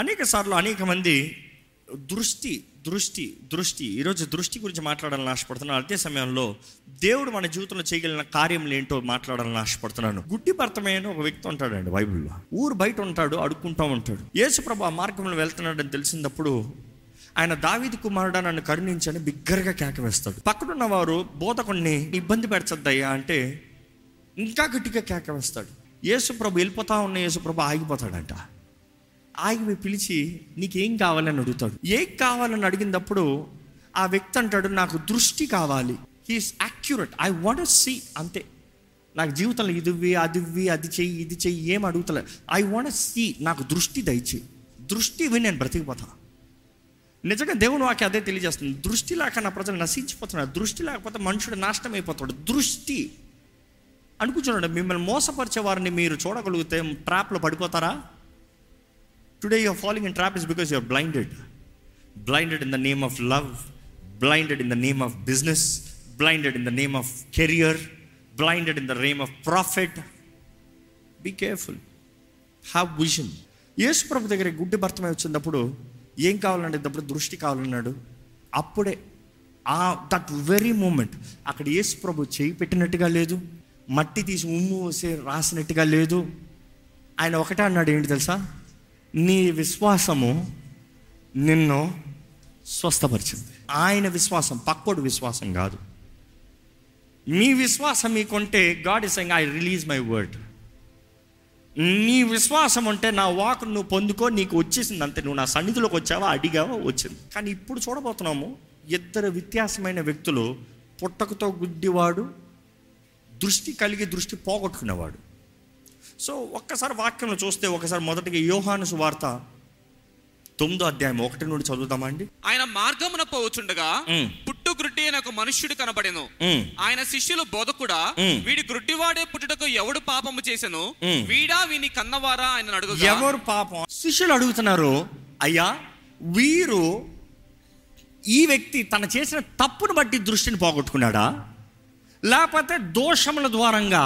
అనేక సార్లు అనేక మంది దృష్టి దృష్టి దృష్టి ఈరోజు దృష్టి గురించి మాట్లాడాలని ఆశపడుతున్నాను. అదే సమయంలో దేవుడు మన జీవితంలో చేయగలిగిన కార్యములు ఏంటో మాట్లాడాలని ఆశపడుతున్నాను. గుడ్డి భర్తమైన ఒక వ్యక్తి ఉంటాడండి బైబిల్లో. ఊరు బయట ఉంటాడు అడుక్కుంటూ ఉంటాడు. యేసుప్రభు ఆ మార్గంలో వెళ్తున్నాడని తెలిసినప్పుడు ఆయన దావిది కుమారుడా నన్ను కరుణించని బిగ్గరగా కేక వేస్తాడు. పక్కనున్న వారు బోధకుడిని ఇబ్బంది పెడచద్దయ్యా అంటే ఇంకా గట్టిగా కేక వేస్తాడు. యేసుప్రభు వెళ్ళిపోతా ఉన్న యేసుప్రభు ఆగిపోతాడంట. ఆగి పిలిచి నీకేం కావాలని అడుగుతాడు? ఏం కావాలని అడిగినప్పుడు ఆ వ్యక్తి అంటాడు నాకు దృష్టి కావాలి. He is accurate I want see అంతే. నాకు జీవితంలో ఇదివి అదివి అది చెయ్యి ఇది చెయ్యి ఏం అడుగుతలే. ఐ వాంట్ సీ నాకు దృష్టి దయచి దృష్టి ఇవి నేను బ్రతికిపోతా. నిజంగా దేవుని వాకి అదే తెలియజేస్తుంది. దృష్టి లేక నా ప్రజలు నశించిపోతున్నారు. దృష్టి లేకపోతే మనుషుడు నాశనం అయిపోతాడు దృష్టి. అనుకుంటున్నాడు మిమ్మల్ని మోసపరిచే వారిని మీరు చూడగలిగితే ట్రాప్లో పడిపోతారా? Today you're following in trap is because you're blinded blinded in the name of love blinded in the name of business blinded in the name of career blinded in the name of profit be careful have vision యేసు ప్రభు దగ్గర గుడ్డి భర్తమై వచ్చినప్పుడు ఏం కావాలంటే అప్పుడు దృష్టి కావాలన్నాడు. అప్పుడే ఆ దట్ వెరీ మూమెంట్ అక్కడ యేసు ప్రభు చేయి పెట్టినట్టుగా లేదు. మట్టి తీసి ఉమ్ము వేసి రాసినట్టుగా లేదు. ఆయన ఒకటే అన్నాడు ఏంటి తెలుసా? నీ విశ్వాసము నిన్ను స్వస్థపరిచింది. ఆయన విశ్వాసం పక్కోడు విశ్వాసం కాదు. మీ విశ్వాసం మీకుంటే God is I release my word నీ విశ్వాసం ఉంటే నా వాక్ నువ్వు పొందుకో నీకు వచ్చేసింది అంతే. నువ్వు నా సన్నిధిలోకి వచ్చావా అడిగావా వచ్చింది. కానీ ఇప్పుడు చూడబోతున్నాము ఇద్దరు వ్యత్యాసమైన వ్యక్తులు పుట్టకతో గుడ్డివాడు దృష్టి కలిగి దృష్టి పోగొట్టుకునేవాడు. సో ఒక్కసారి వాక్యంలో చూస్తే ఒకసారి మొదటిగా యోహాను సువార్త తొమ్మిదో అధ్యాయం ఒకటి నుండి చదువుతామా అండి ఆయన మార్గమున పోవచుండగా మ్. పుట్టు గ్రుడ్డి అయిన ఒక మనుష్యుడు కనబడెను. ఆయన శిష్యులు బోధకుడా. వీడి గ్రుడ్డివాడే పుట్టుటకు ఎవడు పాపము చేసెను మ్. వీడా వీని కన్నవారా ఆయన అడుగుగా ఎవరు పాపం శిష్యులు అడుగుతున్నారు అయ్యా వీరు ఈ వ్యక్తి తను చేసిన తప్పును బట్టి దృష్టిని పోగొట్టుకున్నాడా లేకపోతే దోషముల ద్వారంగా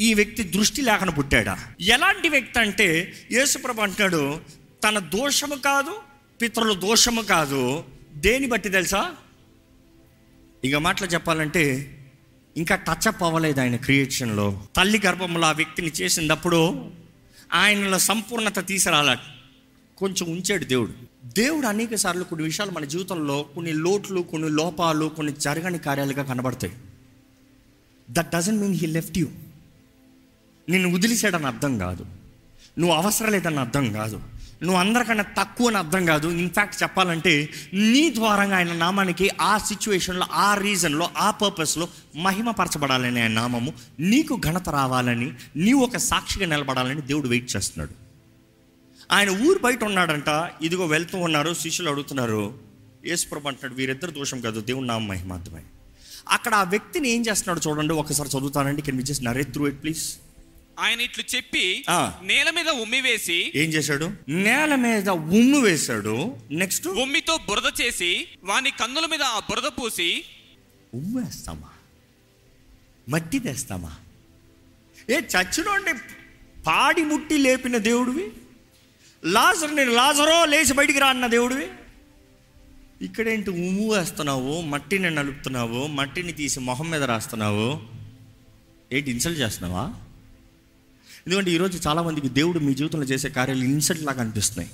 ఈ వ్యక్తి దృష్టి లేకుండా పుట్టాడా? ఎలాంటి వ్యక్తి అంటే యేసుప్రభు అంటున్నాడు తన దోషము కాదు పితరుల దోషము కాదు. దేని బట్టి తెలుసా? ఇక మాటలు చెప్పాలంటే ఇంకా టచ్ అప్ అవ్వలేదు ఆయన క్రియేషన్లో తల్లి గర్భంలో ఆ వ్యక్తిని చేసినప్పుడు ఆయనలో సంపూర్ణత తీసుకురాల. కొంచెం ఉంచాడు దేవుడు. దేవుడు అనేక సార్లు కొన్ని విషయాలు మన జీవితంలో కొన్ని లోట్లు కొన్ని లోపాలు కొన్ని జరగని కార్యాలుగా కనబడతాయి. That doesn't mean he left you నిన్ను వదిలిసాడని అర్థం కాదు. నువ్వు అవసరం లేదని అర్థం కాదు. నువ్వు అందరికన్నా తక్కువ అని అర్థం కాదు. ఇన్ఫ్యాక్ట్ చెప్పాలంటే నీ ద్వారంగా ఆయన నామానికి ఆ సిచ్యువేషన్లో ఆ రీజన్లో ఆ పర్పస్లో మహిమపరచబడాలని ఆయన నామము నీకు ఘనత రావాలని నీవు ఒక సాక్షిగా నిలబడాలని దేవుడు వెయిట్ చేస్తున్నాడు. ఆయన ఊరు బయట ఉన్నాడంట. ఇదిగో వెళ్తూ ఉన్నారు. శిష్యులు అడుగుతున్నారు. యేసుప్రభు అంటున్నాడు వీరిద్దరు దోషం కాదు. దేవుడు నామ మహిమార్థమై. అక్కడ ఆ వ్యక్తిని ఏం చేస్తున్నాడు చూడండి. ఒకసారి చదువుతానండి. Can we just narrate through it please ఆయన ఇట్లు చెప్పి. నేల మీద ఉమ్మి వేసి ఏం చేశాడు? నేల మీద ఉమ్ము వేశాడు. నెక్స్ట్ ఉమ్మితో బురద చేసి వాని కన్నుల మీద ఆ బురద పూసి ఉమ్ము వేస్తామా? మట్టి తెస్తామా? ఏ చచ్చినోండి పాడి ముట్టి లేపిన దేవుడివి? లాజర్ నేను లాజరో లేచి బయటికి రా అన్న దేవుడివి? ఇక్కడేంటి ఉమ్ము వేస్తున్నావు మట్టిని నలుపుతున్నావు మట్టిని తీసి మొహం మీద రాస్తున్నావు? ఏంటి ఇన్సల్ట్ చేస్తున్నావా? ఎందుకంటే ఈరోజు చాలామందికి దేవుడు మీ జీవితంలో చేసే కార్యాలు ఇన్సల్ట్ లాగా అనిపిస్తున్నాయి.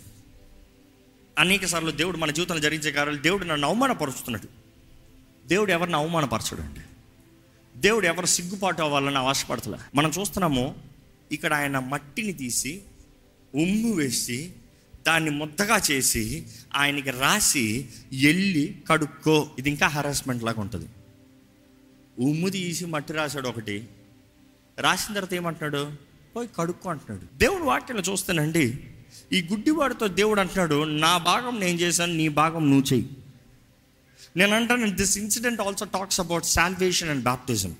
అనేక సార్లు దేవుడు మన జీవితంలో జరిగించే కార్యాలు దేవుడు నన్ను అవమానపరుస్తున్నాడు. దేవుడు ఎవరిని అవమానపరచడు అండి దేవుడు ఎవరు సిగ్గుపాటు అవ్వాలని ఆశపడతలే మనం చూస్తున్నాము ఇక్కడ ఆయన మట్టిని తీసి ఉమ్ము వేసి దాన్ని ముద్దగా చేసి ఆయనకి రాసి ఎల్లి కడుక్కో. ఇది ఇంకా హరాస్మెంట్ లాగా ఉంటుంది. ఉమ్ము తీసి మట్టి రాశాడు ఒకటి. రాసిన తర్వాత ఏమంటున్నాడు? పోయి కడుక్కో అంటున్నాడు. దేవుడు వాక్యంలో చూస్తానండి ఈ గుడ్డివాడితో దేవుడు అంటున్నాడు నా భాగం నేను చేశాను నీ భాగం నువ్వు చెయ్యి. నేను అంటాను this incident also talks about salvation and baptism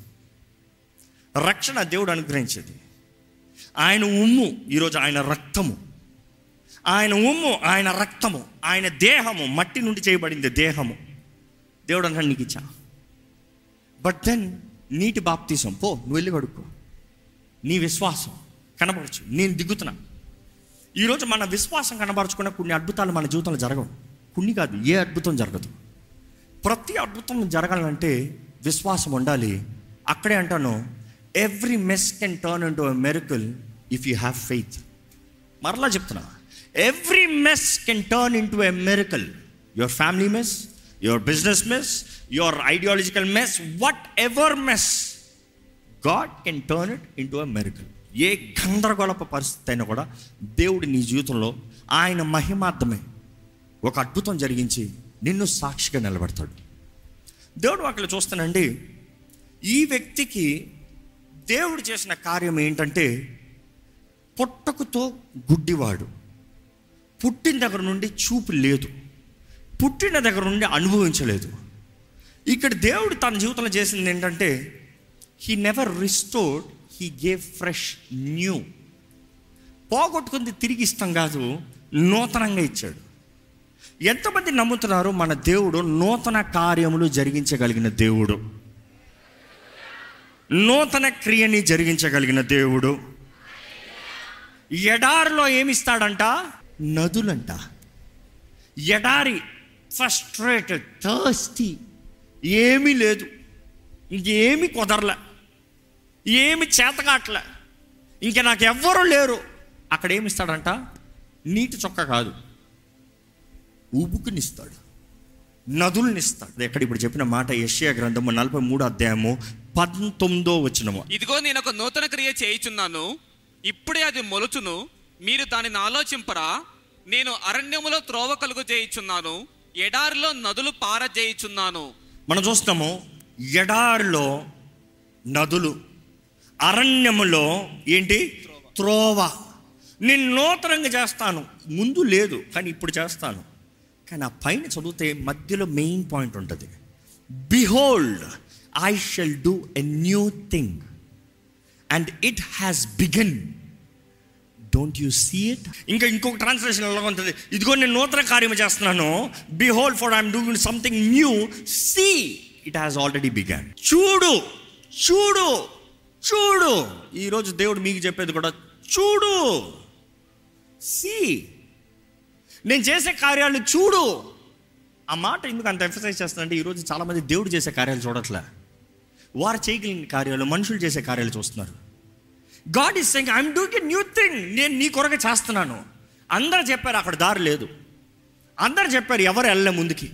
రక్షణ దేవుడు అనుగ్రహించేది. ఆయన ఉమ్ము ఈరోజు ఆయన రక్తము. ఆయన ఉమ్ము ఆయన రక్తము. ఆయన దేహము మట్టి నుండి చేయబడింది దేహము. దేవుడు అంటాడు నీకు ఇచ్చా. బట్ దెన్ నీటి బాప్తీసం పో నువ్వు వెళ్ళి కడుక్కో. నీ విశ్వాసం కనబడచ్చు. నేను దిగుతున్నా. ఈరోజు మన విశ్వాసం కనబరచుకున్న కొన్ని అద్భుతాలు మన జీవితంలో జరగవు. కొన్ని కాదు ఏ అద్భుతం జరగదు. ప్రతి అద్భుతం జరగాలంటే విశ్వాసం ఉండాలి. అక్కడే అంటాను every mess can turn into miracle if you have faith మరలా చెప్తున్నా every mess can turn into a miracle your family mess your business mess your ideological mess whatever mess God can turn it into a miracle ఏ గందరగోళప పరిస్థితి అయినా కూడా దేవుడు నీ జీవితంలో ఆయన మహిమార్థమే ఒక అద్భుతం జరిగించి నిన్ను సాక్షిగా నిలబెడతాడు. దేవుడు అక్కడ చూస్తానండి ఈ వ్యక్తికి దేవుడు చేసిన కార్యం ఏంటంటే పుట్టకుతో గుడ్డివాడు. పుట్టిన దగ్గర నుండి చూపు లేదు. పుట్టిన దగ్గర నుండి అనుభవించలేదు. ఇక్కడ దేవుడు తన జీవితంలో చేసింది ఏంటంటే he never restored he gave fresh new పోగొట్టుకుంది తిరిగి ఇస్తాం కాదు నూతనంగా ఇచ్చాడు. ఎంతమంది నమ్ముతున్నారు మన దేవుడు నూతన కార్యములు జరిగించగలిగిన దేవుడు. నూతన క్రియని జరిగించగలిగిన దేవుడు. ఎడారిలో ఏమిస్తాడంట? నదులంట. ఎడారి ఫ్రస్ట్రేటెడ్ థర్స్టీ ఏమీ లేదు. ఇంకేమీ కుదరలే. ఏమి చేతకాట్లే. ఇంక నాకు ఎవ్వరూ లేరు. అక్కడ ఏమిస్తాడంట నీటి చొక్క కాదు. ఉబుకునిస్తాడు నదులనిస్తాడు. ఎక్కడ ఇప్పుడు చెప్పిన మాట యెషయా గ్రంథము నలభై మూడు అధ్యాయము పంతొమ్మిదో వచ్చినము ఇదిగో నేను ఒక నూతన క్రియ చేయుచున్నాను. ఇప్పుడే అది మొలుచును. మీరు దానిని ఆలోచింపరా. నేను అరణ్యములో త్రోవ కలుగు చేయుచున్నాను. ఎడారిలో నదులు పారజేయుచున్నాను. మనం చూస్తాము ఎడారిలో నదులు అరణ్యములో ఏంటి? త్రోవ. నేను నూతనంగా చేస్తాను. ముందు లేదు కానీ ఇప్పుడు చేస్తాను. కానీ ఆ పైన చదివితే మధ్యలో మెయిన్ పాయింట్ ఉంటుంది. Behold I shall do a new thing and it has begun don't you see it ఇంకా ఇంకొక ట్రాన్స్లేషన్ ఎలా ఉంటుంది? ఇదిగో నేను నూతన కార్యం చేస్తున్నాను. Behold for I'm doing something new see it has already begun చూడు చూడు. చూడు. ఈరోజు దేవుడు మీకు చెప్పేది కూడా చూడు. సి నేను చేసే కార్యాలను చూడు. ఆ మాట ఎందుకు అంత ఎంఫసైజ్ చేస్తానంటే ఈరోజు చాలామంది దేవుడు చేసే కార్యాలు చూడట్లే. వారు చేయగలిగిన కార్యాలు మనుషులు చేసే కార్యాలు చూస్తున్నారు. God is saying I'm doing a new thing నేను నీ కొరకు చేస్తున్నాను. అందరు చెప్పారు అక్కడ దారి లేదు. అందరు చెప్పారు ఎవరు వెళ్ళే ముందుకి.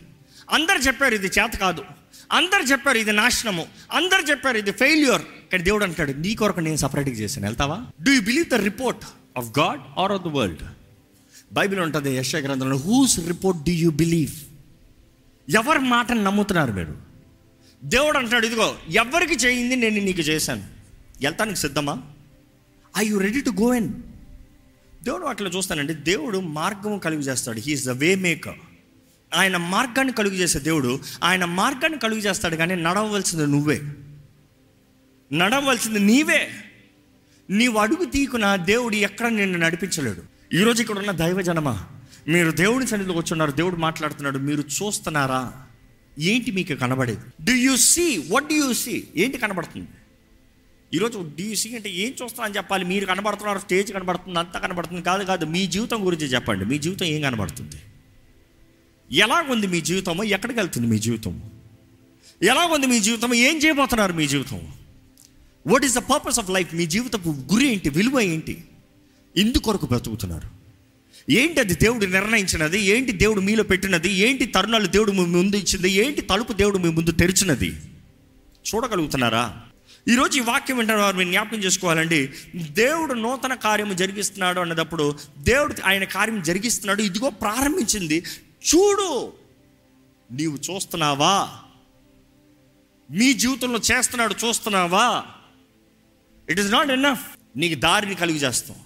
అందరు చెప్పారు ఇది చేత కాదు. అందరు చెప్పారు ఇది నాశనము. అందరు చెప్పారు ఇది ఫెయిల్యూర్ కానీ దేవుడు అంటాడు నీ కొరకు నేను సపరేట్గా చేశాను. వెళ్తావా? Do you believe the report of God or of the world Bible ఉంటుంది యశ గ్రంథంలో whose report do you believe ఎవరి మాటను నమ్ముతున్నారు మీరు? దేవుడు అంటాడు ఇదిగో ఎవరికి చేయింది నేను నీకు చేశాను. వెళ్తానికి సిద్ధమా? Are you ready to go ఎన్ దేవుడు అట్లా చూస్తానండి దేవుడు మార్గం కలుగు చేస్తాడు. హీఈస్ ద వే మేకర్ ఆయన మార్గాన్ని కలుగు చేసే దేవుడు ఆయన మార్గాన్ని కలుగు చేస్తాడు కానీ నడవలసింది నువ్వే. నడవలసింది నీవే. నీవు అడుగు తీకున దేవుడు ఎక్కడ నిన్ను నడిపించలేడు. ఈరోజు ఇక్కడ ఉన్న దైవ జనమా మీరు దేవుని సన్నిధిలోకి వచ్చున్నారు దేవుడు మాట్లాడుతున్నాడు మీరు చూస్తున్నారా? ఏంటి మీకు కనబడేది? Do you see what do you see ఏంటి కనబడుతుంది? ఈరోజు సీ అంటే ఏం చూస్తానని చెప్పాలి. మీరు కనబడుతున్నారు స్టేజ్ కనబడుతుంది అంతా కనబడుతుంది. కాదు కాదు మీ జీవితం గురించి చెప్పండి. మీ జీవితం ఏం కనబడుతుంది? ఎలాగుంది మీ జీవితము? ఎక్కడికి వెళ్తుంది మీ జీవితం ఎలాగుంది మీ జీవితం ఏం చేయబోతున్నారు మీ జీవితం? What is the purpose of life మీ జీవితపు గురి ఏంటి? విలువ ఏంటి? ఎందుకొరకు బ్రతుకుతున్నారు. ఏంటి అది దేవుడు నిర్ణయించినది? ఏంటి దేవుడు మీలో పెట్టినది? ఏంటి తరుణాలు దేవుడు మీ ముందు ఇచ్చింది? ఏంటి తలుపు దేవుడు మీ ముందు తెరిచినది? చూడగలుగుతున్నారా? ఈరోజు ఈ వాక్యం వింటారు వారు మీరు జ్ఞాపకం చేసుకోవాలండి. దేవుడు నూతన కార్యము జరిగిస్తున్నాడు అన్నదప్పుడు దేవుడు ఆయన కార్యం జరిగిస్తున్నాడు. ఇదిగో ప్రారంభించింది. చూడు నీవు చూస్తున్నావా? మీ జీవితంలో చేస్తున్నాడు చూస్తున్నావా? ఇట్ ఈస్ నాట్ ఎనఫ్ నీకు దారిని కలుగు చేస్తాం.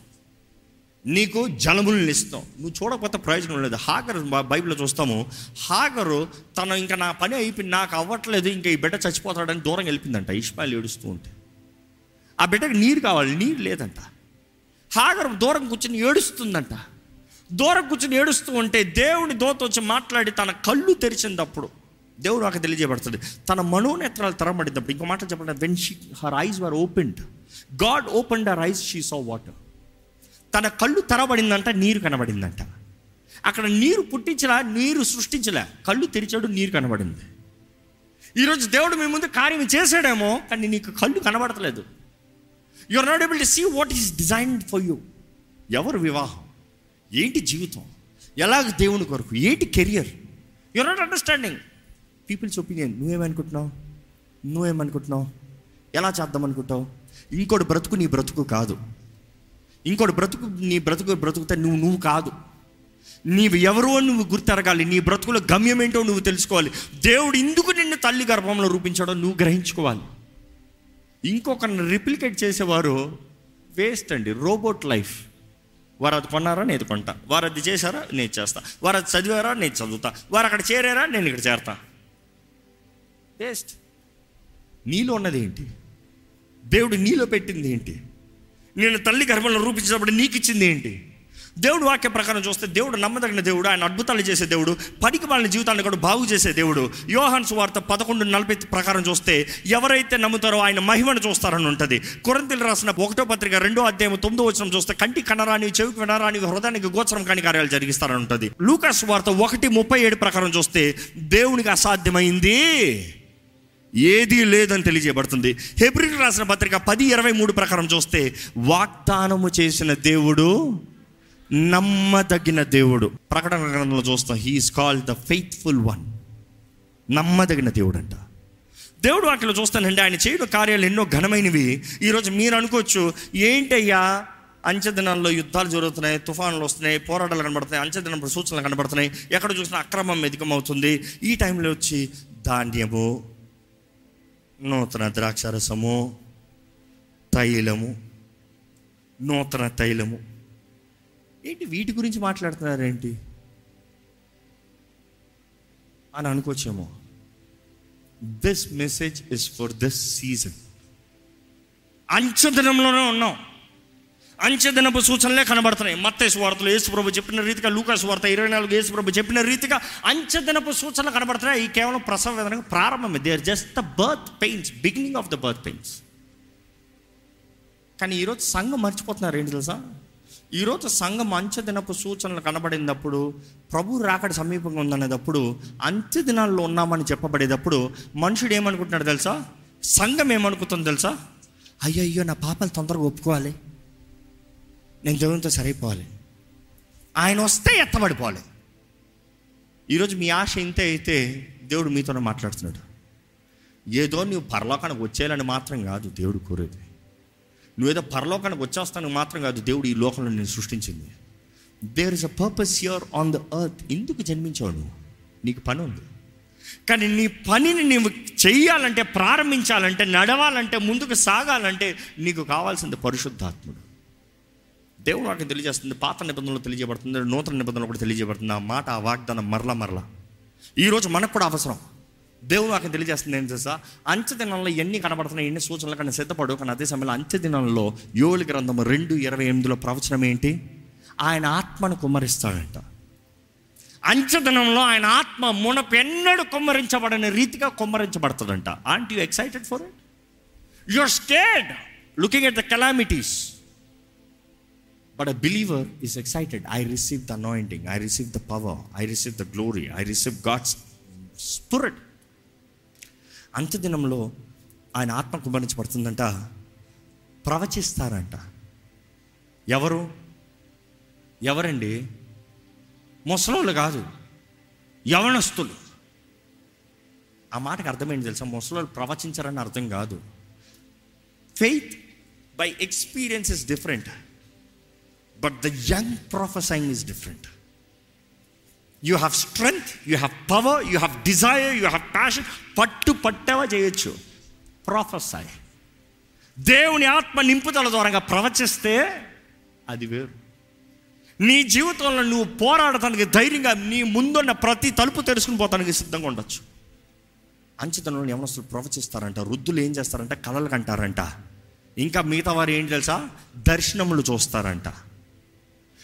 నీకు జలములను ఇస్తాం. నువ్వు చూడకపోతే ప్రయోజనం లేదు. హాగరు బైబిల్లో చూస్తాము హాగరు తను ఇంకా నా పని అయిపోయింది నాకు అవ్వట్లేదు ఇంకా ఈ బిడ్డ చచ్చిపోతాడని దూరం వెళ్ళిపోయిందంట. ఇష్మాయిల్ ఏడుస్తూ ఉంటే. ఆ బిడ్డకి నీరు కావాలి నీరు లేదంట. హాగరు దూరం కూర్చొని ఏడుస్తుందంట. దూరం కూర్చొని ఏడుస్తూ ఉంటే దేవుని దోత వచ్చి మాట్లాడి తన కళ్ళు తెరిచినప్పుడు దేవుడు నాకు తెలియజేయబడుతుంది తన మనోనేత్రాలు తరబడినప్పుడు ఇంకో మాట చెప్పండి when she her eyes were opened God opened the eyes she saw water తన కళ్ళు తెరబడిందంట నీరు కనబడిందంట. అక్కడ నీరు పుట్టించలా నీరు సృష్టించలే. కళ్ళు తెరిచాడు నీరు కనబడింది. ఈరోజు దేవుడు మీ ముందు కార్యం చేశాడేమో కానీ నీకు కళ్ళు కనబడతలేదు. You are not able to see what is designed for you ఎవరు వివాహం? ఏంటి జీవితం? ఎలాగ దేవుని కొరకు? ఏంటి career? You are not understanding people's opinion నువ్వేమనుకుంటున్నావు? నువ్వేమనుకుంటున్నావు? ఎలా చేద్దాం అనుకుంటావు ఇంకోటి బ్రతుకు నీ బ్రతుకు కాదు. ఇంకోటి బ్రతుకు నీ బ్రతుకు బ్రతుకుతే నువ్వు నువ్వు కాదు. నీవు ఎవరో నువ్వు గుర్తెరగాలి. నీ బ్రతుకులో గమ్యం ఏంటో నువ్వు తెలుసుకోవాలి. దేవుడు ఇందుకు నిన్ను తల్లి గర్భంలో రూపించాడో నువ్వు గ్రహించుకోవాలి. ఇంకొకరిని రిప్లికేట్ చేసేవారు వేస్ట్ అండి రోబోట్ లైఫ్. వారు అది కొన్నారా? నేను కొంటా. వారు అది చేశారా? నేను చేస్తా. వారు అది చదివారా? నేను చదువుతా. వారు అక్కడ చేరారా? నేను ఇక్కడ చేరతా. వేస్ట్. నీలో ఉన్నది ఏంటి? దేవుడు నీలో పెట్టింది ఏంటి? నేను తల్లి గర్భంలో రూపించినప్పుడు నీకు ఇచ్చింది ఏంటి? దేవుడు వాక్య ప్రకారం చూస్తే దేవుడు నమ్మదగిన దేవుడు ఆయన అద్భుతాలు చేసే దేవుడు పనికి వాళ్ళ జీవితాన్ని కూడా బాగు చేసే దేవుడు. యోహాన్స్ వార్త పదకొండు నలభై ప్రకారం చూస్తే ఎవరైతే నమ్ముతారో ఆయన మహిమను చూస్తారని ఉంటుంది. కొరంతిలు రాసిన ఒకటో పత్రిక రెండో అధ్యాయం తొమ్మిదో వచ్చిన చూస్తే కంటి కనరాని చెవికి వినరాని హృదయానికి గోచరం కాని కార్యాలు జరిగిస్తారని ఉంటుంది. లూకాస్ వార్త ఒకటి ముప్పై ఏడు ప్రకారం చూస్తే దేవునికి అసాధ్యమైంది. ఏదీ లేదని తెలియజేయబడుతుంది. హెబ్రిల్ రాసిన పత్రిక పది ఇరవై మూడు ప్రకారం చూస్తే వాగ్దానము చేసిన దేవుడు నమ్మదగిన దేవుడు. ప్రకటన గ్రంథంలో చూస్తాం he is called the faithful one నమ్మదగిన దేవుడు అంట దేవుడు వాటిలో చూస్తానండి ఆయన చేయడం కార్యాలు ఎన్నో ఘనమైనవి. ఈరోజు మీరు అనుకోవచ్చు ఏంటయ్యా? అంచెదినాల్లో యుద్ధాలు జరుగుతున్నాయి తుఫానులు వస్తున్నాయి పోరాటాలు కనబడుతున్నాయి అంచెదినప్పుడు సూచనలు కనబడుతున్నాయి. ఎక్కడ చూసినా అక్రమం మెదికమవుతుంది ఈ టైంలో వచ్చి ధాన్యము నూతన ద్రాక్షారసము తైలము నూతన తైలము. ఏంటి వీటి గురించి మాట్లాడుతున్నారేంటి? అని అనుకోవచ్చేమో. This message is for this season అంచదనంలోనే ఉన్నాం. అంచెదనపు సూచనలే కనబడుతున్నాయి. మత్తేసు వార్తలు యేసుప్రభు చెప్పిన రీతిగా లూకాసు వార్త ఇరవై నాలుగు యేసుప్రభు చెప్పిన రీతిగా అంచెదనపు సూచనలు కనబడుతున్నాయి. ఈ కేవలం ప్రసవ వేదనకు ప్రారంభమే they are just the birth pains beginning of the birth pains కానీ ఈరోజు సంఘం మర్చిపోతున్నారు ఏంటి తెలుసా? ఈరోజు సంఘం అంచెదినపు సూచనలు కనబడినప్పుడు ప్రభు రాకడ సమీపంగా ఉందనేటప్పుడు అంత్య దినాల్లో ఉన్నామని చెప్పబడేటప్పుడు మనుషుడు ఏమనుకుంటున్నాడు తెలుసా? సంఘం ఏమనుకుంటుంది తెలుసా? అయ్యో అయ్యో నా పాపలు తొందరగా ఒప్పుకోవాలి. నేను దేవునితో సరైపోవాలి. ఆయన వస్తే ఎత్తబడిపోవాలి. ఈరోజు మీ ఆశ ఇంతే అయితే దేవుడు మీతోనే మాట్లాడుతున్నాడు. ఏదో నువ్వు పరలోకానికి వచ్చేయాలని మాత్రం కాదు దేవుడు కోరేది. నువ్వేదో పరలోకానికి వచ్చేస్తానికి మాత్రం కాదు దేవుడు ఈ లోకంలో నేను సృష్టించింది. There is a purpose your on the earth ఎందుకు జన్మించావు నువ్వు? నీకు పని ఉంది. కానీ నీ పనిని నువ్వు చెయ్యాలంటే ప్రారంభించాలంటే నడవాలంటే ముందుకు సాగాలంటే నీకు కావాల్సింది పరిశుద్ధాత్ముడు. దేవుడు వాటిని తెలియజేస్తుంది పాత నిబంధనలు తెలియజేయబడుతుంది నూతన నిబంధనలు కూడా తెలియజేయబడుతుంది. ఆ మాట ఆ వాగ్దానం మరలా మరలా. ఈరోజు మనకు కూడా అవసరం. దేవుడు నాకు తెలియజేస్తుంది ఏం తెలుసా? అంత్య దినంలో ఎన్ని కనబడుతున్నాయి ఎన్ని సూచనలు కానీ సిద్ధపడు కానీ అదే సమయంలో అంత్య దినంలో యోగుల గ్రంథం రెండు ఇరవై ఎనిమిదిలో ప్రవచనం ఏంటి? ఆయన ఆత్మను కుమ్మరిస్తాడంట. అంచదనంలో ఆయన ఆత్మ మునపెన్నడు కుమ్మరించబడని రీతిగా కుమ్మరించబడుతుందంట aren't you excited for it you are stayed looking at the calamities but a believer is excited I receive the anointing I receive the power I receive the glory I receive God's spirit అంత్యదినంలో ఆయన ఆత్మ కుమరించబడుతుందంట. ప్రవచిస్తారంట. ఎవరు? ఎవరండి? ముసలోళ్ళు కాదు. యవనస్తులు. ఆ మాటకు అర్థమైంది తెలుసా? ముసలోళ్ళు ప్రవచించారని అర్థం కాదు. Faith by experience is different but the young prophesying is different you have strength you have power you have desire you have passion పట్టు పట్టేవా చేయొచ్చు? ప్రొఫెసై దేవుని ఆత్మ నింపుదల ద్వారా ప్రవచిస్తే అది వేరు. నీ జీవితంలో నువ్వు పోరాడటానికి ధైర్యంగా నీ ముందున్న ప్రతి తలుపు తెరుచుకుని పోతానికి సిద్ధంగా ఉండొచ్చు. అంచితనంలో యవనస్తులు ప్రవచిస్తారంట వృద్ధులు ఏం చేస్తారంట? కళలు కంటారంట. ఇంకా మిగతా వారు ఏం తెలుసా? దర్శనములు చూస్తారంట.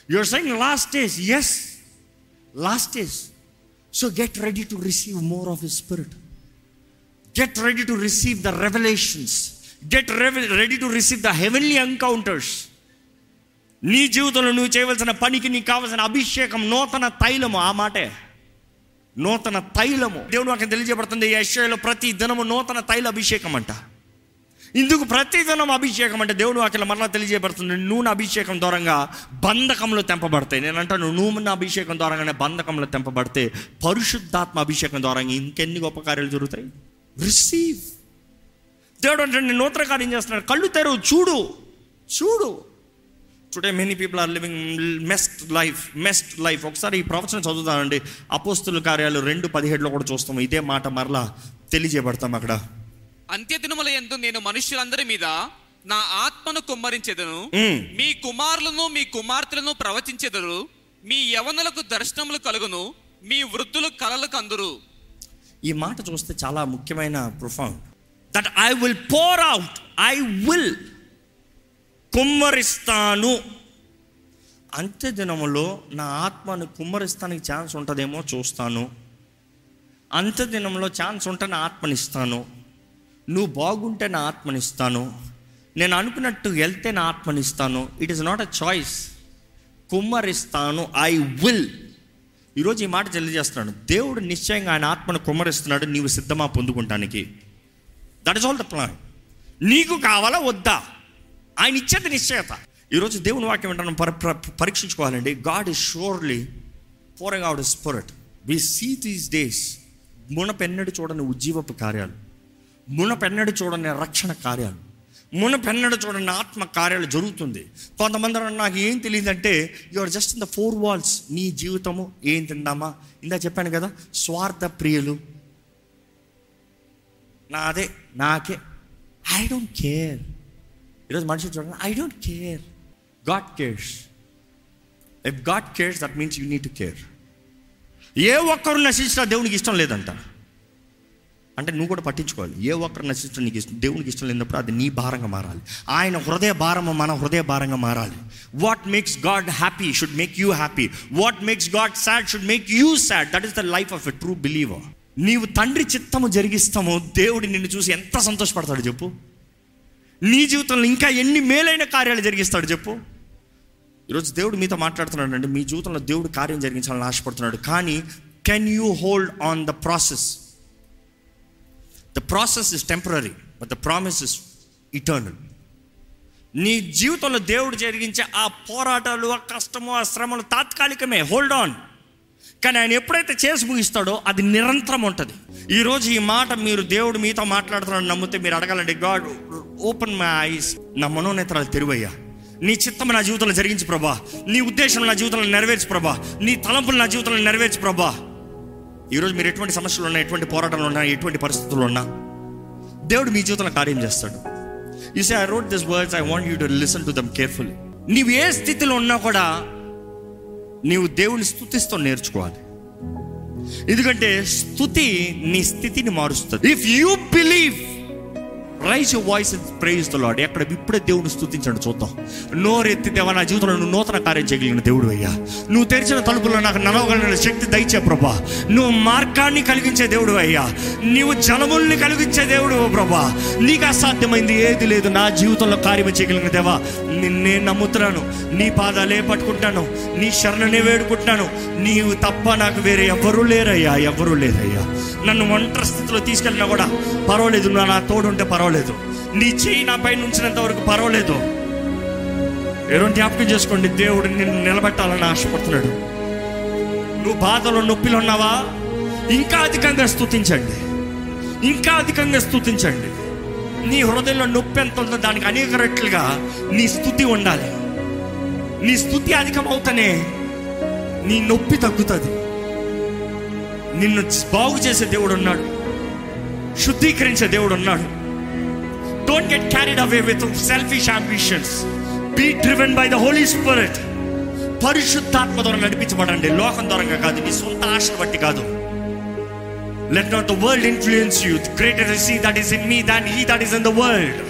your saying last days yes last days so get ready to receive more of his spirit get ready to receive the revolutions get ready to receive the heavenly encounters నీ జీవితంలో నువ్వు చేయవలసిన పనికి నీకు కావలసిన అభిషేకం నూతన తైలము ఆ మాటే నూతన తైలము దేవుడు నాకు తెలియజేయబడుతుంది యశ్వలో ప్రతి దినము నూతన తైల అభిషేకం అంట ఇందుకు ప్రతిదినం అభిషేకం అంటే దేవుడు అక్కడ మరలా తెలియజేయబడుతుంది. నూనె అభిషేకం ద్వారంగా బంధకంలో తెంపబడతాయి. నేను అంటాను నూనె అభిషేకం ద్వారానే బంధకంలో తెంపబడితే పరిశుద్ధాత్మ అభిషేకం ద్వారా ఇంకెన్ని గొప్ప కార్యాలు జరుగుతాయి? రిసీవ్ దేవుడు అంటే నేను నూతన కార్యం చేస్తున్నాడు. కళ్ళు తెరువు చూడు చూడు. Today many people are living messed life messed life ఒకసారి ఈ ప్రవచనం చదువుతానండి. అపోస్తుల కార్యాలు రెండు పదిహేడులో కూడా చూస్తాము. ఇదే మాట మరలా తెలియజేయబడతాం అక్కడ. అంత్యదినముల యందు నేను మనుష్యులందరి మీద నా ఆత్మను కుమ్మరించెదను. మ్మ్. మీ కుమారులను మీ కుమార్తెలను ప్రవచించెదరు. మీ యవనులకు దర్శనములు కలుగును. మీ వృద్ధులు కలలు కందురు. ఈ మాట చూస్తే చాలా ముఖ్యమైన profound that I will pour out I will కుమ్మరిస్తాను. అంత్య దినములో నా ఆత్మను కుమ్మరిస్తానికి ఛాన్స్ ఉంటుందేమో చూస్తాను. అంత్య దినంలో ఛాన్స్ ఉంటే నా ఆత్మనిస్తాను. నువ్వు బాగుంటే నా ఆత్మనిస్తాను. నేను అనుకున్నట్టు వెళ్తే నా ఆత్మనిస్తాను. It is not a choice కుమ్మరిస్తాను. I will ఈరోజు ఈ మాట తెలియజేస్తున్నాడు దేవుడు నిశ్చయంగా ఆయన ఆత్మను కుమ్మరిస్తున్నాడు. నీవు సిద్ధమా పొందుకుంటానికి. That is all the plan నీకు కావాలా వద్దా? ఆయన ఇచ్చేది నిశ్చయత. ఈరోజు దేవుని వాక్యం ఏంటన్నా పరి పరీక్షించుకోవాలండి. God is surely pouring out spirit we see these days మునపెన్నడు చూడని ఉజ్జీవపు కార్యాలు. మునపెన్నడు చూడని రక్షణ కార్యాలు మునపెన్నడు చూడని ఆత్మ కార్యాలు జరుగుతుంది. కొంతమంది నాకు ఏం తెలియదంటే you are just in the four walls నీ జీవితము ఏం తిందామా? ఇందా చెప్పాను కదా స్వార్థ ప్రియులు. నాదే నాకే. ఐ డోంట్ కేర్ ఈరోజు మనిషి చూడండి I don't care God cares if God cares that means you need to care ఏ ఒక్కరు నశించినా దేవునికి ఇష్టం లేదంట. అంటే నువ్వు కూడా పట్టించుకోవాలి. ఏ ఒక్కరు నశించడం నీకు ఇష్టం దేవునికి ఇష్టం లేనప్పుడు అది నీ భారంగా మారాలి. ఆయన హృదయ భారము మన హృదయ భారంగా మారాలి. What makes God happy should make you happy what makes God sad should make you sad that is the life of a true believer నీవు తండ్రి చిత్తము జరిగిస్తామో దేవుడు నిన్ను చూసి ఎంత సంతోషపడతాడు చెప్పు. నీ జీవితంలో ఇంకా ఎన్ని మేలైన కార్యాలు జరిగిస్తాడు చెప్పు. ఈరోజు దేవుడు మీతో మాట్లాడుతున్నాడు అండి మీ జీవితంలో దేవుడు కార్యం జరిగించాలని ఆశపడుతున్నాడు. కానీ can you hold on the process the process is temporary but the promise is eternal నీ జీవితంలో దేవుడు జరిగించే ఆ పోరాటాలు ఆ కష్టము ఆ శ్రమలు తాత్కాలికమే. హోల్డ్ ఆన్ కానీ ఆయన ఎప్పుడైతే చేసి ముగిస్తాడో అది నిరంతరం ఉంటుంది. ఈరోజు ఈ మాట మీరు దేవుడు మీతో మాట్లాడుతున్నాడు నమ్మితే మీరు అడగాలండి గాడ్ ఓపెన్ మై ఐస్. నా మనోనేత్రాలు తెరువయ్యా. నీ చిత్తం నా జీవితంలో జరిగించి ప్రభా. నీ ఉద్దేశం నా జీవితంలో నెరవేర్చు ప్రభా. నీ తలంపులు నా జీవితంలో నెరవేర్చు ప్రభా. ఈరోజు మీరు ఎటువంటి సమస్యలు ఉన్నా ఎటువంటి పోరాటాలు ఉన్నా ఎటువంటి పరిస్థితులు ఉన్నా దేవుడు మీ జీవితంలో కార్యం చేస్తాడు. You say I wrote this words I want you to listen to them carefully నీవు ఏ స్థితిలో ఉన్నా కూడా నీవు దేవుని స్థుతిస్తూ నేర్చుకోవాలి. ఎందుకంటే స్థుతి నీ స్థితిని మారుస్తుంది. If you believe raise voice praise Lord ఎక్కడ ఇప్పుడే దేవుని స్థుతించండి చూద్దాం. నోరెత్తి దేవా నా జీవితంలో నువ్వు నూతన కార్యం చేయగలిగిన దేవుడు అయ్యా. నువ్వు తెరిచిన తలుపులో నాకు నడవగలిగిన శక్తి దయచే ప్రభా. నువ్వు మార్గాన్ని కలిగించే దేవుడు అయ్యా. నీవు జలముల్ని కలిగించే దేవుడు ప్రభా. నీకు అసాధ్యమైంది ఏది లేదు. నా జీవితంలో కార్యం చేయగలిగిన దేవా నిన్నే నమ్ముతున్నాను. నీ పాదాలే పట్టుకుంటాను నీ శరణనే వేడుకుంటున్నాను. నీవు తప్ప నాకు వేరే ఎవరూ లేరయ్యా ఎవరూ లేరయ్యా. నన్ను ఒంటరి స్థితిలో తీసుకెళ్ళినా కూడా పర్వాలేదు. నా నా తోడుంటే పర్వాలేదు. నీ చేయి నా పైన ఉంచినంత వరకు పర్వాలేదు. ఎవరో జ్ఞాపకం చేసుకోండి దేవుడు నిన్ను నిలబెట్టాలని ఆశపడుతున్నాడు. నువ్వు బాధలో నొప్పిలో ఉన్నావా? ఇంకా అధికంగా స్తుతించండి. ఇంకా అధికంగా స్థుతించండి నీ హృదయంలో నొప్పి ఎంత ఉందో దానికి అనేక రెట్లుగా నీ స్థుతి ఉండాలి. నీ స్థుతి అధికమవుతానే నీ నొప్పి తగ్గుతుంది. నిన్ను బాగు చేసే దేవుడు ఉన్నాడు శుద్ధీకరించే దేవుడు ఉన్నాడు don't get carried away with selfish ambitions be driven by the Holy Spirit పరిశుద్ధాత్మ ద్వారా నడిపించబడండి. లోకం ద్వారా కాదు నీ సొంత ఆశను బట్టి కాదు. Let not the world influence you greater see that is in me than he that is in the world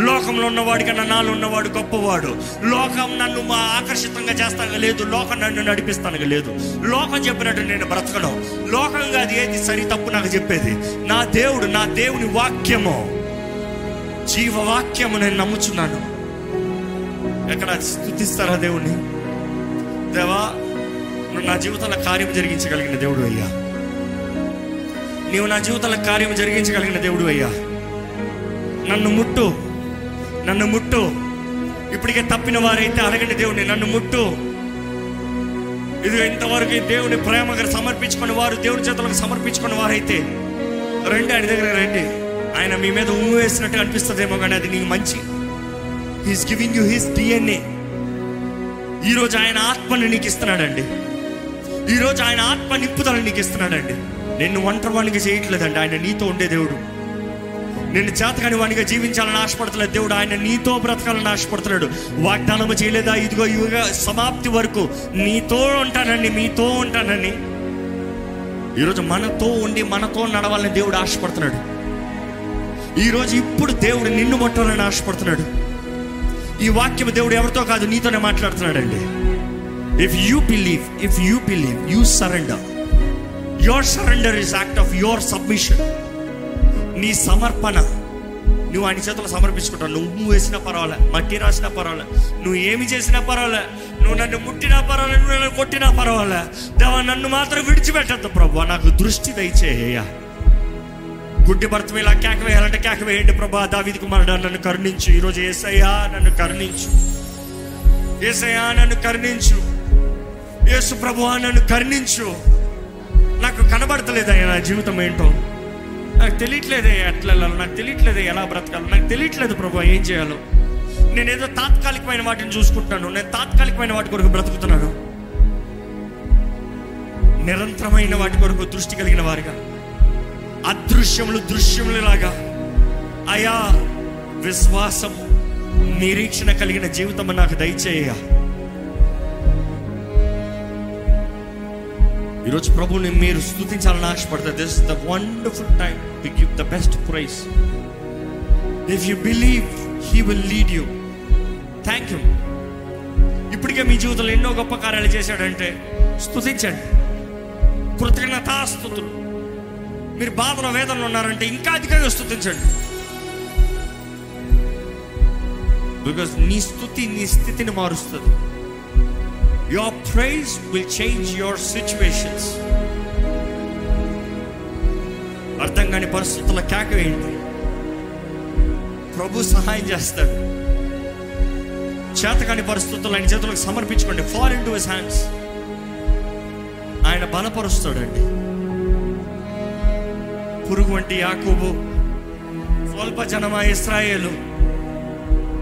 లోకంలో ఉన్నవాడి కన్నా నాలో ఉన్నవాడు గొప్పవాడు. లోకం నన్ను మా ఆకర్షితంగా చేస్తాను లేదు లోకం నన్ను నడిపిస్తాను లేదు. లోకం చెప్పినట్టు నేను బ్రతకడం లోకంగా అది ఏది సరి తప్పు నాకు చెప్పేది. నా దేవుడు నా దేవుని వాక్యము. జీవవాక్యము నేను నమ్ముచున్నాను. ఎక్కడ స్థుతిస్తారా దేవుణ్ణి? దేవా నువ్వు నా జీవితంలో కార్యం జరిగించగలిగిన దేవుడు అయ్యా. నీవు నా జీవితంలో కార్యం జరిగించగలిగిన దేవుడు అయ్యా. నన్ను ముట్టు నన్ను ముట్టు. ఇప్పటికే తప్పిన వారైతే అడగండి దేవుని నన్ను ముట్టు. ఇది ఇంతవరకు ఈ దేవుని ప్రేమగా సమర్పించుకున్న వారు దేవుని చేతులకు సమర్పించుకున్న వారైతే రండి ఆయన దగ్గర రండి. ఆయన మీ మీద ఊ వేసినట్టు అనిపిస్తుందేమో కానీ అది నీకు మంచి. He's giving you his DNA ఈరోజు ఆయన ఆత్మని నీకు ఇస్తున్నాడండి. ఈరోజు ఆయన ఆత్మ నింపుదలని నీకు ఇస్తున్నాడండి. నిన్ను ఒంటరివాణిగా చేయట్లేదండి. ఆయన నీతో ఉండే దేవుడు. నిన్ను చేతకాని వాణిగా జీవించాలని ఆశపడతలేదు. దేవుడు ఆయన నీతో బ్రతకాలని ఆశపడుతున్నాడు. వాగ్దానము చేయలేదా? ఇదిగో యుగ సమాప్తి వరకు నీతో ఉంటానని మీతో ఉంటానని. ఈరోజు మనతో ఉండి మనతో నడవాలని దేవుడు ఆశపడుతున్నాడు. ఈరోజు ఇప్పుడు దేవుడు నిన్ను ముట్టాలని ఆశపడుతున్నాడు. ఈ వాక్యం దేవుడు ఎవరితో కాదు నీతోనే మాట్లాడుతున్నాడండి. If you believe if you believe you surrender your surrender is act of your submission నీ సమర్పణ. నువ్వు అన్ని చేతులు సమర్పించుకుంటావు. నువ్వు వేసినా పర్వాలే మట్టి రాసినా పర్వాలే నువ్వు ఏమి చేసినా పర్వాలే నువ్వు నన్ను ముట్టినా పర్వాలే నువ్వు నన్ను కొట్టినా పర్వాలే. దేవా నన్ను మాత్రం విడిచిపెట్టద్దు ప్రభు. నాకు దృష్టి దయచేయ గుడ్డి భర్త ఇలా కేక వేయాలంటే కేక వేయండి ప్రభా. దావిది కుమారుడు నన్ను కరుణించు. ఈరోజు ఏసయ్యా నన్ను కరుణించు. ఏసయ్యా నన్ను కరుణించు. యేసు ప్రభువా నన్ను కరుణించు. నాకు కనబడతలేదయ్యా నా జీవితం ఏంటో. నాకు తెలియట్లేదే ఎట్లా వెళ్ళాలి నాకు తెలియట్లేదే ఎలా బ్రతకాలి నాకు తెలియట్లేదు ప్రభు ఏం చేయాలో. నేను ఏదో తాత్కాలికమైన వాటిని చూసుకుంటున్నాను. నేను తాత్కాలికమైన వాటి కొరకు బ్రతుకుతున్నాను. నిరంతరమైన వాటి కొరకు దృష్టి కలిగిన వారిగా. అదృశ్యములు దృశ్యములలాగా. అయా విశ్వాసం నిరీక్షణ కలిగిన జీవితం నాకు దయచేయ ఈరోజు ప్రభుని మీరు స్థుతించాలని ఆశపడతారు this the wonderful time to give the best praise if you believe he will lead you thank you ఇప్పటికే మీ జీవితంలో ఎన్నో గొప్ప కార్యాలు చేశాడంటే స్థుతించండి కృతజ్ఞతాస్థుతులు. మీరు బాధలో వేదనలు ఉన్నారంటే ఇంకా అధికంగా స్థుతించండి బికాస్ నీ స్థుతి నీ స్థితిని మారుస్తుంది. Your praise will change your situations అర్థం కాని పరిస్థితుల కేక ఏంటి ప్రభు సహాయం చేస్తాడు. చేతకాని పరిస్థితులు ఆయన చేతులకు సమర్పించుకోండి. Fall into his hands ఆయన బలపరుస్తాడండి. పురుగు వంటి యాకూబు స్వల్ప జనమా ఇస్రాయేలు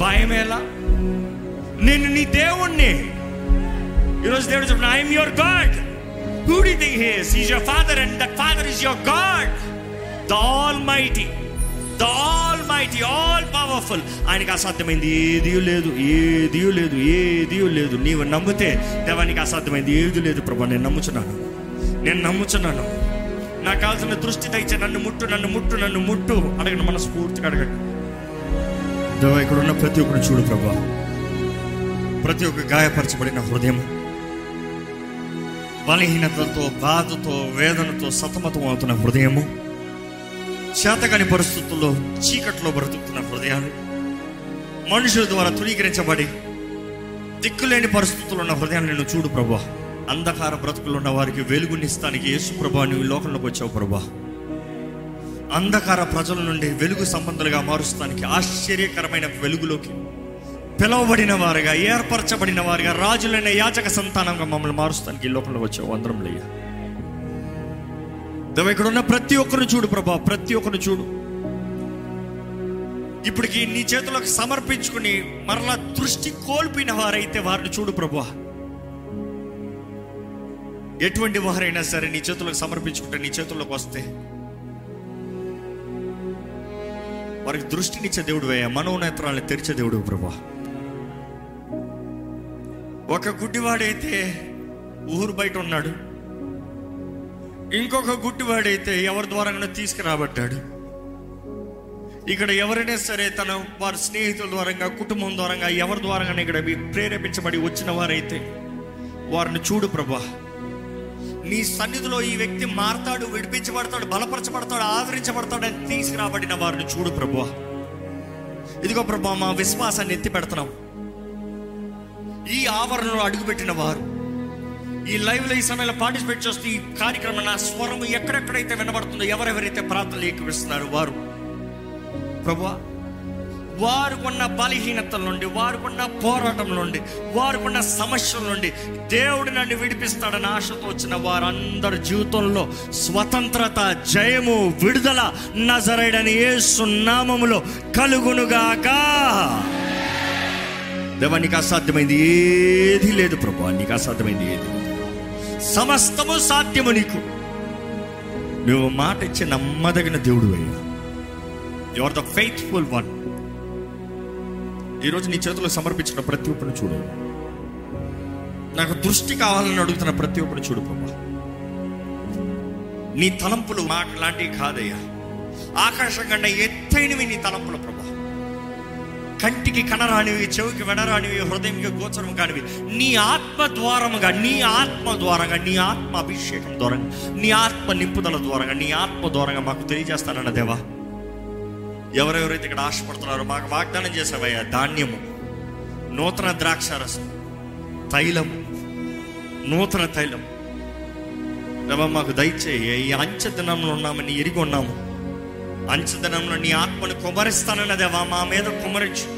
భయమేలా నేను నీ దేవుణ్ణి. ఈరోజు దేవుడు చెప్పిన I'm your God who the think is your father and that father is your God the almighty the almighty all powerful ఆయనకి అసాధ్యమైంది ఏది లేదు ఏది లేదు ఏది లేదు. నీవు నమ్మితే దేవానికి అసాధ్యమైంది ఏది లేదు ప్రభా నేను నమ్ముచున్నాను. నేను నమ్ముచున్నాను. నాకు కావాల్సిన దృష్టి దయచే నన్ను ముట్టు నన్ను ముట్టు నన్ను ముట్టు అడగండి మన స్ఫూర్తిగా అడగండి దేవా ఇక్కడ ఉన్న ప్రతి ఒక్కరు చూడు ప్రభా. ప్రతి ఒక్క గాయపరచబడిన హృదయం. బలహీనతతో బాధతో వేదనతో సతమతం అవుతున్న హృదయము. చేతగాని పరిస్థితుల్లో చీకట్లో బ్రతుకుతున్న హృదయాలు. మనుషుల ద్వారా తృణీకరించబడి దిక్కులేని పరిస్థితుల్లో ఉన్న హృదయాన్ని నేను చూడు ప్రభా. అంధకార బ్రతుకులు ఉన్న వారికి వెలుగునిస్తానికి యేసు ప్రభా నువ్వు ఈ లోకంలోకి వచ్చావు ప్రభా. అంధకార ప్రజల నుండి వెలుగు సంబంధాలుగా మారుస్తానికి ఆశ్చర్యకరమైన వెలుగులోకి పిలువబడిన వారుగా ఏర్పరచబడిన వారుగా రాజులైన యాచక సంతానంగా మమ్మల్ని మారుస్తానికి ఈ లోకంలో వచ్చావు. అందరం లేయ దేవ ఇక్కడ ఉన్న ప్రతి ఒక్కరు చూడు ప్రభా ప్రతి ఒక్కరు చూడు. ఇప్పటికి నీ చేతులకు సమర్పించుకుని మరలా దృష్టి కోల్పోయిన వారైతే వారిని చూడు ప్రభా. ఎటువంటి వారైనా సరే నీ చేతులకు సమర్పించుకుంటే నీ చేతుల్లోకి వస్తే వారికి దృష్టినిచ్చే దేవుడు అయ్యా మనోనేత్రాలను తెరిచే దేవుడు ప్రభా. ఒక గుడ్డివాడైతే ఊరు బయట ఉన్నాడు. ఇంకొక గుడ్డివాడైతే ఎవరి ద్వారా తీసుకురాబడ్డాడు. ఇక్కడ ఎవరైనా సరే తన వారి స్నేహితుల ద్వారంగా కుటుంబం ద్వారంగా ఎవరి ద్వారంగా ఇక్కడ ప్రేరేపించబడి వచ్చిన వారైతే వారిని చూడు ప్రభా. నీ సన్నిధిలో ఈ వ్యక్తి మారతాడు విడిపించబడతాడు బలపరచబడతాడు ఆదరించబడతాడు అని తీసుకురాబడిన వారిని చూడు ప్రభు ఇదిగో ప్రభు మా విశ్వాసాన్ని ఎత్తి పెడుతున్నాం. ఈ ఆవరణలో అడుగుపెట్టిన వారు ఈ లైవ్లో ఈ సమయంలో పార్టిసిపేట్ చేస్తూ ఈ కార్యక్రమం నా స్వరం ఎక్కడెక్కడైతే వినబడుతుందో ఎవరెవరైతే ప్రార్థనలు ఏకవిస్తున్నారు వారు. ప్రభువా వారుకున్న బలహీనతల నుండి వారుకున్న పోరాటం నుండి వారుకున్న సమస్యల నుండి దేవుడు నన్ను విడిపిస్తాడని ఆశతో వచ్చిన వారందరి జీవితంలో స్వతంత్రత జయము విడుదల నజరైడని ఏ సున్నామములో కలుగునుగాక. దేవా నీకు అసాధ్యమైంది ఏది లేదు ప్రభు నీకు అసాధ్యమైంది ఏది సమస్తము సాధ్యము నీకు. నువ్వు మాట ఇచ్చి నమ్మదగిన దేవుడు అయ్యా. You are the faithful one ఈరోజు నీ చేతిలో సమర్పించిన ప్రతి ఒక్కరిని చూడు. నాకు దృష్టి కావాలని అడుగుతున్న ప్రతి ఒక్కరిని చూడు ప్రభా. నీ తలంపులు మాకు లాంటివి కాదయ్యా. ఆకాశం కన్నా ఎత్తైనవి నీ తలంపులు ప్రభా. కంటికి కనరానివి చెవికి వెనరానివి హృదయంకి గోచరం కానివి. నీ ఆత్మ ద్వారముగా నీ ఆత్మ ద్వారంగా నీ ఆత్మ అభిషేకం ద్వారంగా నీ ఆత్మ నింపుదల ద్వారంగా నీ ఆత్మ ద్వారంగా మాకు తెలియజేస్తానన్న దేవా. ఎవరెవరైతే ఇక్కడ ఆశపడుతున్నారో మాకు వాగ్దానం చేసావయ్యా ధాన్యము నూతన ద్రాక్షారసం తైలము నూతన తైలం దేవా మాకు దయచేయి ఈ అంచె దినంలో ఉన్నామని ఎరిగి ఉన్నాము. అంచె దినంలో నీ ఆత్మను కుమరిస్తానన్న దేవా మా మీద కుమరించు.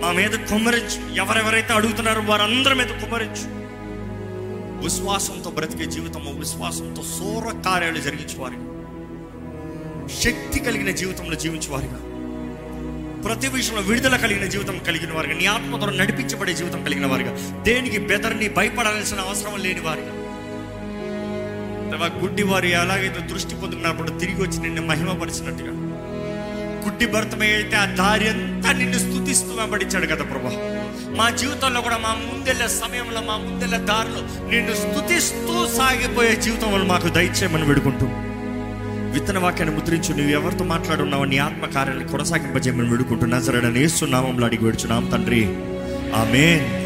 మా మీద కుమరించు. ఎవరెవరైతే అడుగుతున్నారో వారందరి మీద కుమరించు. విశ్వాసంతో బ్రతికే జీవితము విశ్వాసంతో సూర కార్యాలు జరిగించేవారిగా శక్తి కలిగిన జీవితంలో జీవించేవారిగా. ప్రతి విషయంలో విడుదల కలిగిన జీవితం కలిగిన వారుగా నీ ఆత్మ ద్వారా నడిపించబడే జీవితం కలిగిన వారిగా దేనికి బెదర్ని భయపడాల్సిన అవసరం లేని వారుగా గుడ్డి వారు ఎలాగైతే దృష్టి పొందుకున్నప్పుడు తిరిగి వచ్చి నిన్ను మహిమపరిచినట్టుగా. గుడ్డి భర్తమే అయితే ఆ దారి అంతా నిన్ను స్థుతిస్తూ వెంబడించాడు కదా ప్రభా. మా జీవితంలో కూడా మా ముందెళ్ళే సమయంలో మా ముందెళ్ళే దారిలో నిన్ను స్థుతిస్తూ సాగిపోయే జీవితం వల్ల మాకు దయచేయమని వేడుకుంటూ విత్తన వాక్యాన్ని ముద్రించు. నువ్వు ఎవరితో మాట్లాడున్నావు నీ ఆత్మ కార్యాన్ని కొనసాగింపజేయమని వేడుకుంటూ సరే నేస్తున్నామంలో అడిగి వేడుచున్నాం తండ్రి. ఆమెన్.